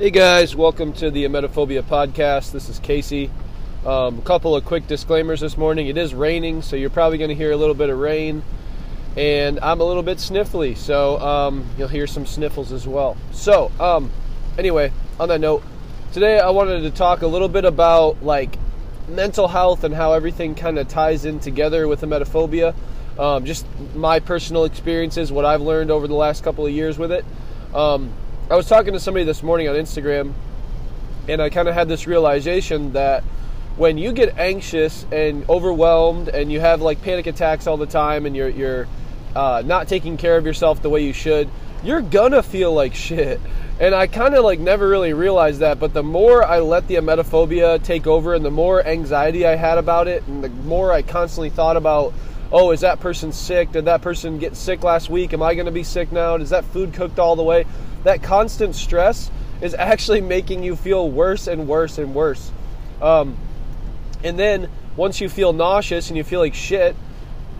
Hey guys, welcome to the Emetophobia podcast. This is Casey. Um, a couple of quick disclaimers this morning. It is raining, so you're probably going to hear a little bit of rain, and I'm a little bit sniffly, so um, you'll hear some sniffles as well. So, um, anyway, on that note, today I wanted to talk a little bit about like mental health and how everything kind of ties in together with emetophobia. Um, just my personal experiences, what I've learned over the last couple of years with it. Um, I was talking to somebody this morning on Instagram, and I kind of had this realization that when you get anxious and overwhelmed and you have like panic attacks all the time and you're you're uh, not taking care of yourself the way you should, you're gonna feel like shit. And I kind of like never really realized that, but the more I let the emetophobia take over and the more anxiety I had about it and the more I constantly thought about, oh, is that person sick? Did that person get sick last week? Am I going to be sick now? Is that food cooked all the way? That constant stress is actually making you feel worse and worse and worse. Um, and then once you feel nauseous and you feel like shit,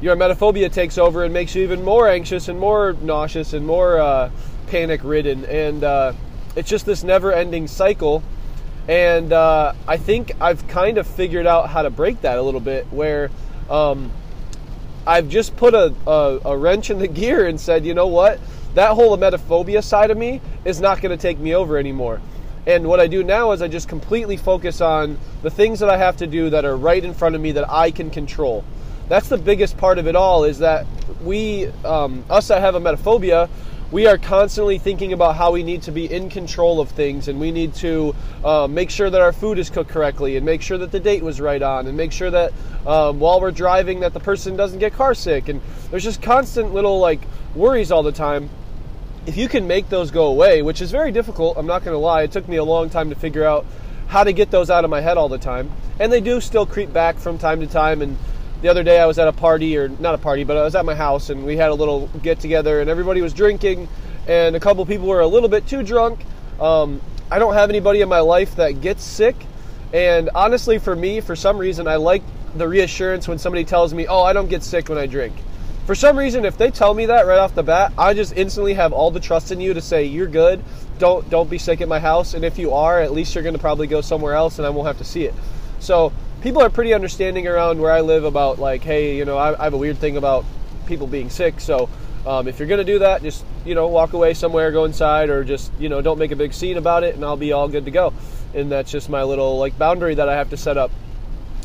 your emetophobia takes over and makes you even more anxious and more nauseous and more uh, panic ridden. And uh, it's just this never ending cycle. And uh, I think I've kind of figured out how to break that a little bit where um, I've just put a, a, a wrench in the gear and said, you know what? That whole emetophobia side of me is not going to take me over anymore. And what I do now is I just completely focus on the things that I have to do that are right in front of me that I can control. That's the biggest part of it all is that we, um, us that have emetophobia, we are constantly thinking about how we need to be in control of things and we need to uh, make sure that our food is cooked correctly and make sure that the date was right on and make sure that um, while we're driving that the person doesn't get car sick and there's just constant little like worries all the time if you can make those go away, which is very difficult, I'm not going to lie, it took me a long time to figure out how to get those out of my head all the time. And they do still creep back from time to time. And the other day I was at a party, or not a party, but I was at my house and we had a little get together and everybody was drinking and a couple people were a little bit too drunk. Um, I don't have anybody in my life that gets sick. And honestly, for me, for some reason, I like the reassurance when somebody tells me, oh, I don't get sick when I drink. For some reason, if they tell me that right off the bat, I just instantly have all the trust in you to say you're good. Don't don't be sick at my house, and if you are, at least you're going to probably go somewhere else, and I won't have to see it. So people are pretty understanding around where I live about like, hey, you know, I, I have a weird thing about people being sick. So um, if you're going to do that, just you know, walk away somewhere, go inside, or just you know, don't make a big scene about it, and I'll be all good to go. And that's just my little like boundary that I have to set up.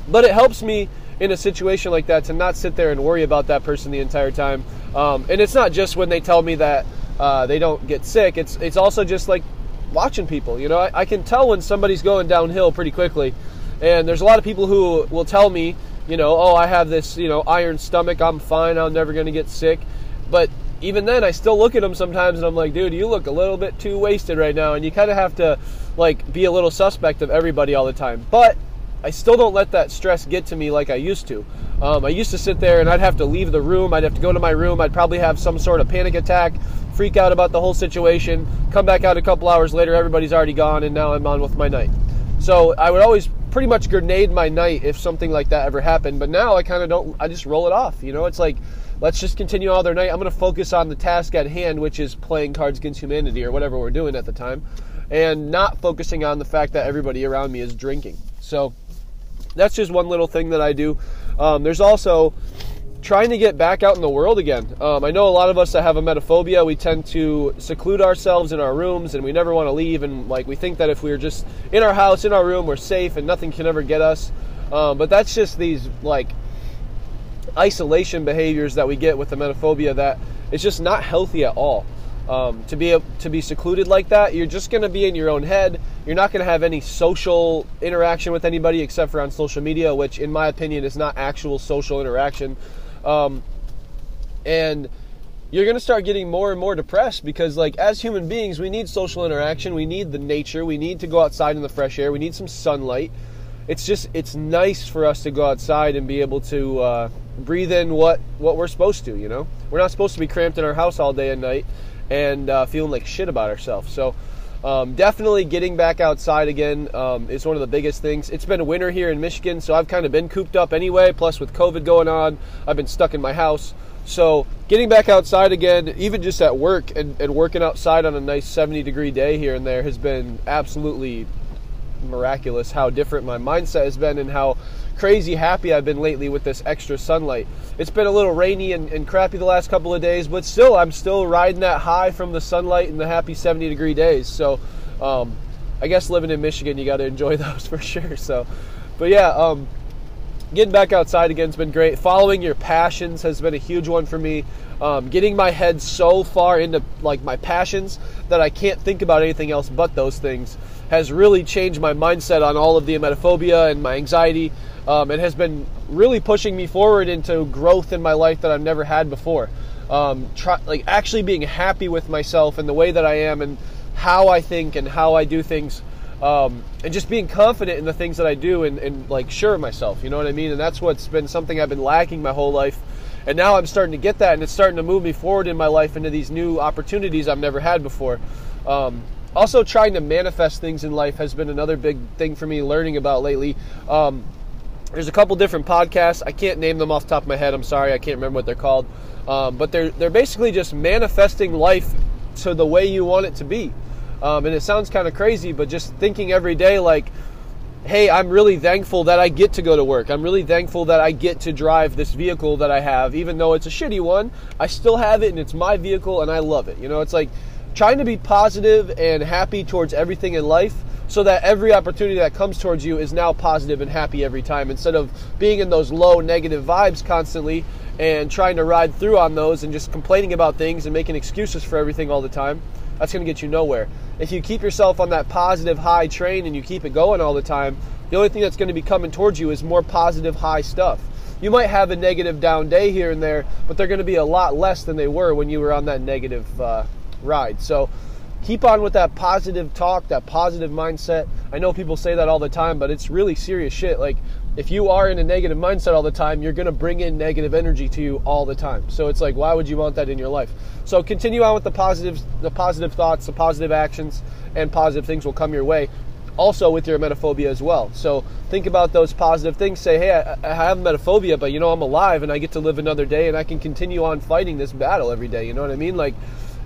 But it helps me in a situation like that to not sit there and worry about that person the entire time. Um, and it's not just when they tell me that uh, they don't get sick. It's it's also just like watching people. You know, I, I, can tell when somebody's going downhill pretty quickly. And there's a lot of people who will tell me, you know, oh, I have this, you know, iron stomach. I'm fine. I'm never going to get sick. But even then, I still look at them sometimes and I'm like, dude, you look a little bit too wasted right now. And you kind of have to like be a little suspect of everybody all the time. But I still don't let that stress get to me like I used to. Um, I used to sit there and I'd have to leave the room. I'd have to go to my room. I'd probably have some sort of panic attack, freak out about the whole situation, come back out a couple hours later, everybody's already gone, and now I'm on with my night. So I would always pretty much grenade my night if something like that ever happened. But now I kind of don't, I just roll it off. You know, it's like, let's just continue all their night. I'm going to focus on the task at hand, which is playing Cards Against Humanity or whatever we're doing at the time, and not focusing on the fact that everybody around me is drinking. So, that's just one little thing that I do. Um, there's also trying to get back out in the world again. Um, I know a lot of us that have emetophobia, we tend to seclude ourselves in our rooms and we never want to leave. And like we think that if we're just in our house, in our room, we're safe and nothing can ever get us. Um, but that's just these like isolation behaviors that we get with the emetophobia that it's just not healthy at all. Um, to be to be secluded like that, you're just going to be in your own head. You're not going to have any social interaction with anybody except for on social media, which, in my opinion, is not actual social interaction. Um, and you're going to start getting more and more depressed because, like, as human beings, we need social interaction. We need the nature. We need to go outside in the fresh air. We need some sunlight. It's just it's nice for us to go outside and be able to uh, breathe in what what we're supposed to. You know, we're not supposed to be cramped in our house all day and night and uh, feeling like shit about ourselves. So, um, definitely getting back outside again um, is one of the biggest things. It's been a winter here in Michigan, so I've kind of been cooped up anyway. Plus, with COVID going on, I've been stuck in my house. So getting back outside again, even just at work and, and working outside on a nice 70 degree day here and there has been absolutely miraculous how different my mindset has been and how crazy happy I've been lately with this extra sunlight. It's been a little rainy and, and, crappy the last couple of days, but still, I'm still riding that high from the sunlight and the happy 70 degree days. So, um, I guess living in Michigan, you got to enjoy those for sure. So, but yeah, um, getting back outside again has been great. Following your passions has been a huge one for me. Um, getting my head so far into like my passions that I can't think about anything else but those things has really changed my mindset on all of the emetophobia and my anxiety. Um, it has been really pushing me forward into growth in my life that I've never had before. Um, try, like actually being happy with myself and the way that I am and how I think and how I do things. Um, and just being confident in the things that I do and, and, like sure of myself, you know what I mean? And that's what's been something I've been lacking my whole life. And now I'm starting to get that, and it's starting to move me forward in my life into these new opportunities I've never had before. Um, also, trying to manifest things in life has been another big thing for me learning about lately. Um, there's a couple different podcasts. I can't name them off the top of my head. I'm sorry, I can't remember what they're called. Um, but they're they're basically just manifesting life to the way you want it to be. Um, and it sounds kind of crazy, but just thinking every day like, hey, I'm really thankful that I get to go to work. I'm really thankful that I get to drive this vehicle that I have, even though it's a shitty one. I still have it, and it's my vehicle, and I love it. You know, it's like trying to be positive and happy towards everything in life so that every opportunity that comes towards you is now positive and happy every time instead of being in those low negative vibes constantly and trying to ride through on those and just complaining about things and making excuses for everything all the time that's going to get you nowhere. If you keep yourself on that positive high train and you keep it going all the time the only thing that's going to be coming towards you is more positive high stuff. You might have a negative down day here and there but they're going to be a lot less than they were when you were on that negative uh, ride so keep on with that positive talk, that positive mindset. I know people say that all the time, but it's really serious shit. Like, if you are in a negative mindset all the time, you're going to bring in negative energy to you all the time. So it's like, why would you want that in your life? So continue on with the positives, the positive thoughts, the positive actions, and positive things will come your way. Also with your emetophobia as well. So think about those positive things. Say, hey, I, I have emetophobia, but you know I'm alive and I get to live another day and I can continue on fighting this battle every day. You know what I mean? Like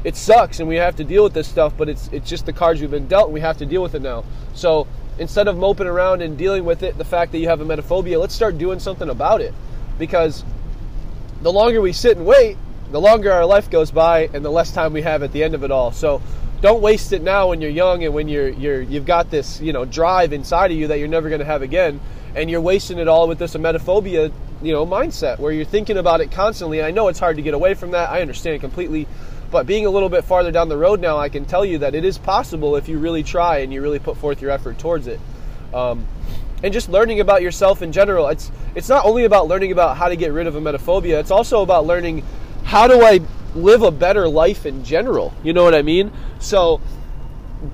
it sucks and we have to deal with this stuff, but it's it's just the cards we've been dealt and we have to deal with it now. So instead of moping around and dealing with it, the fact that you have a emetophobia, let's start doing something about it. Because the longer we sit and wait, the longer our life goes by and the less time we have at the end of it all. So don't waste it now when you're young and when you're you're you've got this, you know, drive inside of you that you're never going to have again and you're wasting it all with this emetophobia, you know, mindset where you're thinking about it constantly. And I know it's hard to get away from that. I understand completely but being a little bit farther down the road now, I can tell you that it is possible if you really try and you really put forth your effort towards it. Um, and just learning about yourself in general. It's it's not only about learning about how to get rid of a emetophobia. It's also about learning how do I live a better life in general. You know what I mean? So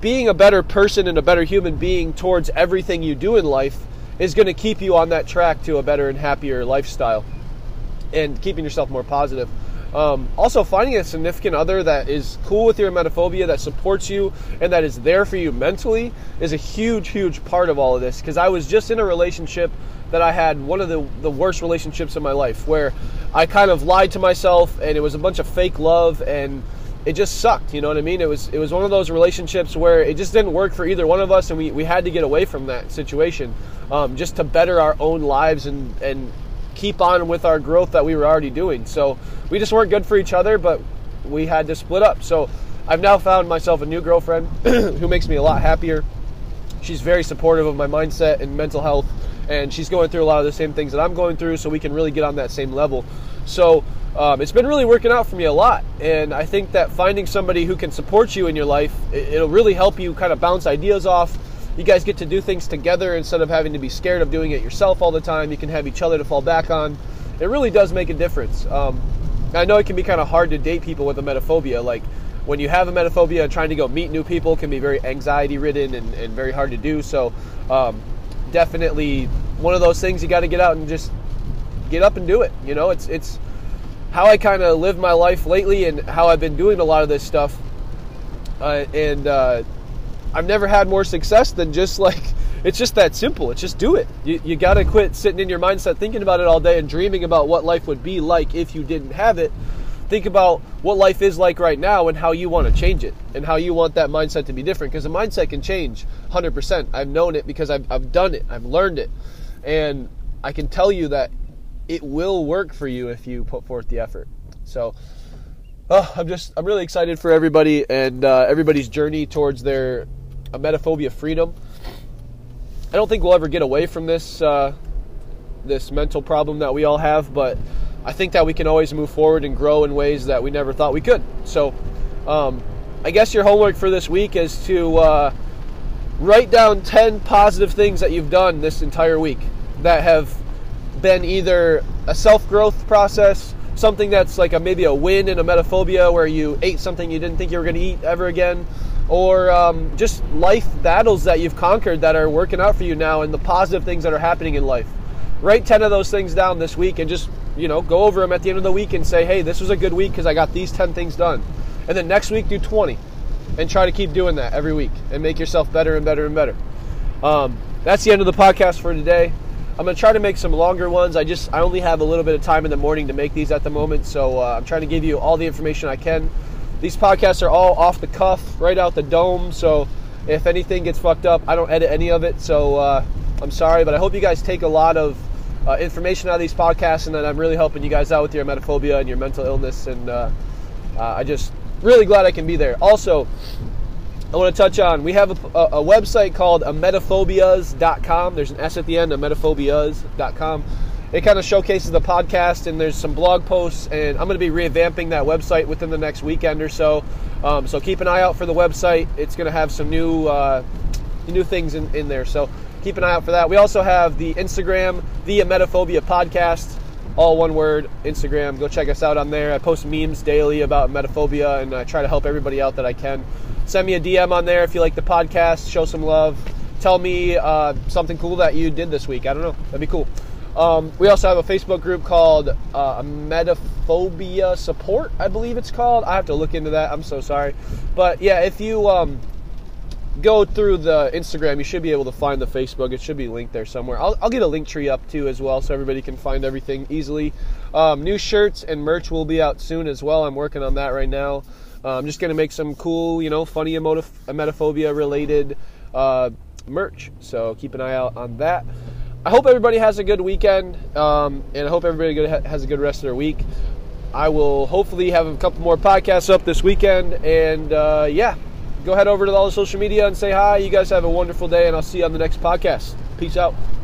being a better person and a better human being towards everything you do in life is going to keep you on that track to a better and happier lifestyle and keeping yourself more positive. Um, also, finding a significant other that is cool with your emetophobia, that supports you, and that is there for you mentally is a huge, huge part of all of this. Because I was just in a relationship that I had one of the, the worst relationships in my life where I kind of lied to myself and it was a bunch of fake love and it just sucked, you know what I mean? It was it was one of those relationships where it just didn't work for either one of us and we, we had to get away from that situation um, just to better our own lives and, and keep on with our growth that we were already doing. So we just weren't good for each other, but we had to split up. So I've now found myself a new girlfriend who makes me a lot happier. She's very supportive of my mindset and mental health, and she's going through a lot of the same things that I'm going through, so we can really get on that same level. So um, it's been really working out for me a lot, and I think that finding somebody who can support you in your life, it'll really help you kind of bounce ideas off you guys get to do things together instead of having to be scared of doing it yourself all the time. You can have each other to fall back on. It really does make a difference. Um, I know it can be kind of hard to date people with emetophobia. Like when you have emetophobia, trying to go meet new people can be very anxiety ridden and, and very hard to do. So, um, definitely one of those things you got to get out and just get up and do it. You know, it's it's how I kind of live my life lately and how I've been doing a lot of this stuff. Uh, and uh, I've never had more success than just like it's just that simple. It's just do it. You, you got to quit sitting in your mindset thinking about it all day and dreaming about what life would be like if you didn't have it. Think about what life is like right now and how you want to change it and how you want that mindset to be different because the mindset can change 100%. I've known it because I've, I've done it, I've learned it. And I can tell you that it will work for you if you put forth the effort. So, oh, I'm just, I'm really excited for everybody and uh, everybody's journey towards their emetophobia freedom. I don't think we'll ever get away from this uh, this mental problem that we all have, but I think that we can always move forward and grow in ways that we never thought we could. So, um, I guess your homework for this week is to uh, write down 10 positive things that you've done this entire week that have been either a self growth process, something that's like a, maybe a win in emetophobia where you ate something you didn't think you were going to eat ever again, or um, just life battles that you've conquered that are working out for you now and the positive things that are happening in life. Write 10 of those things down this week and just, you know, go over them at the end of the week and say, hey, this was a good week because I got these 10 things done. And then next week, do 20 and try to keep doing that every week and make yourself better and better and better. Um, that's the end of the podcast for today. I'm gonna try to make some longer ones. I just I only have a little bit of time in the morning to make these at the moment, so uh, I'm trying to give you all the information I can. These podcasts are all off the cuff, right out the dome. So if anything gets fucked up, I don't edit any of it. So uh, I'm sorry, but I hope you guys take a lot of uh, information out of these podcasts, and that I'm really helping you guys out with your emetophobia and your mental illness. And uh, uh, I just really glad I can be there. Also, I want to touch on we have a, a, website called emetophobias.com. There's an S at the end, emetophobias.com. It kind of showcases the podcast, and there's some blog posts, and I'm going to be revamping that website within the next weekend or so. Um, so keep an eye out for the website. It's going to have some new uh, new things in, in there. So keep an eye out for that. We also have the Instagram, the Emetophobia Podcast, all one word, Instagram. Go check us out on there. I post memes daily about emetophobia, and I try to help everybody out that I can. Send me a DM on there if you like the podcast. Show some love. Tell me uh, something cool that you did this week. I don't know. That'd be cool. Um, we also have a Facebook group called uh, Emetophobia Support, I believe it's called. I have to look into that. I'm so sorry. But yeah, if you um, go through the Instagram, you should be able to find the Facebook. It should be linked there somewhere. I'll, I'll get a Linktree up too as well so everybody can find everything easily. Um, new shirts and merch will be out soon as well. I'm working on that right now. Uh, I'm just going to make some cool, you know, funny emetophobia related uh, merch. So keep an eye out on that. I hope everybody has a good weekend, um, and I hope everybody has a good rest of their week. I will hopefully have a couple more podcasts up this weekend, and uh, yeah, go head over to all the social media and say hi. You guys have a wonderful day, and I'll see you on the next podcast. Peace out.